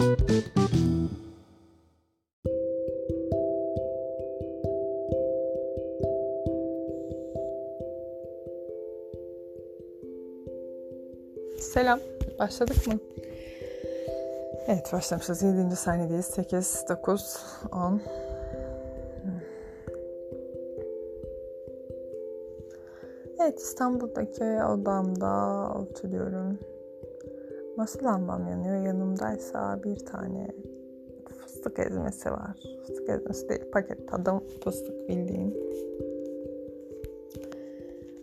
Selam. Başladık mı? Evet başlamışız. 7. sahnedeyiz. 8, 9, 10. Evet İstanbul'daki odamda oturuyorum. Masa lambam yanıyor. Yanımdaysa bir tane fıstık ezmesi var. Fıstık ezmesi değil paket tadım fıstık bildiğin.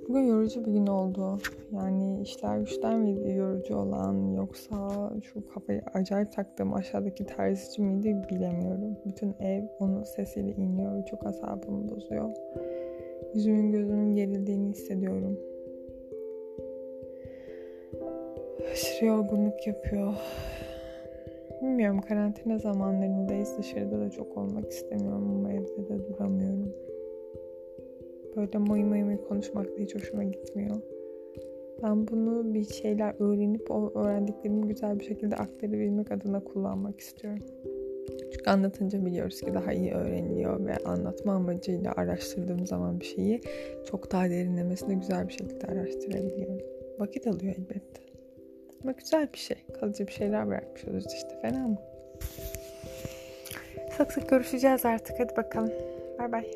Bugün yorucu bir gün oldu. Yani işler güçler miydi yorucu olan yoksa şu kafayı acayip taktığım aşağıdaki terzici miydi bilemiyorum. Bütün ev onun sesiyle iniyor. Çok asabımı bozuyor. Yüzümün gözümün gerildiğini hissediyorum. Aşırı yorgunluk yapıyor. Bilmiyorum karantina zamanlarındayız. Dışarıda da çok olmak istemiyorum ama evde de duramıyorum. Böyle moy moy moy konuşmak da hiç hoşuma gitmiyor. Ben bunu bir şeyler öğrenip o öğrendiklerimi güzel bir şekilde aktarabilmek adına kullanmak istiyorum. Çünkü anlatınca biliyoruz ki daha iyi öğreniliyor ve anlatma amacıyla araştırdığım zaman bir şeyi çok daha derinlemesine güzel bir şekilde araştırabiliyorum. Vakit alıyor elbette. Ama güzel bir şey. Kalıcı bir şeyler bırakmış oluruz işte. Fena mı? Sık sık görüşeceğiz artık. Hadi bakalım. Bay bay.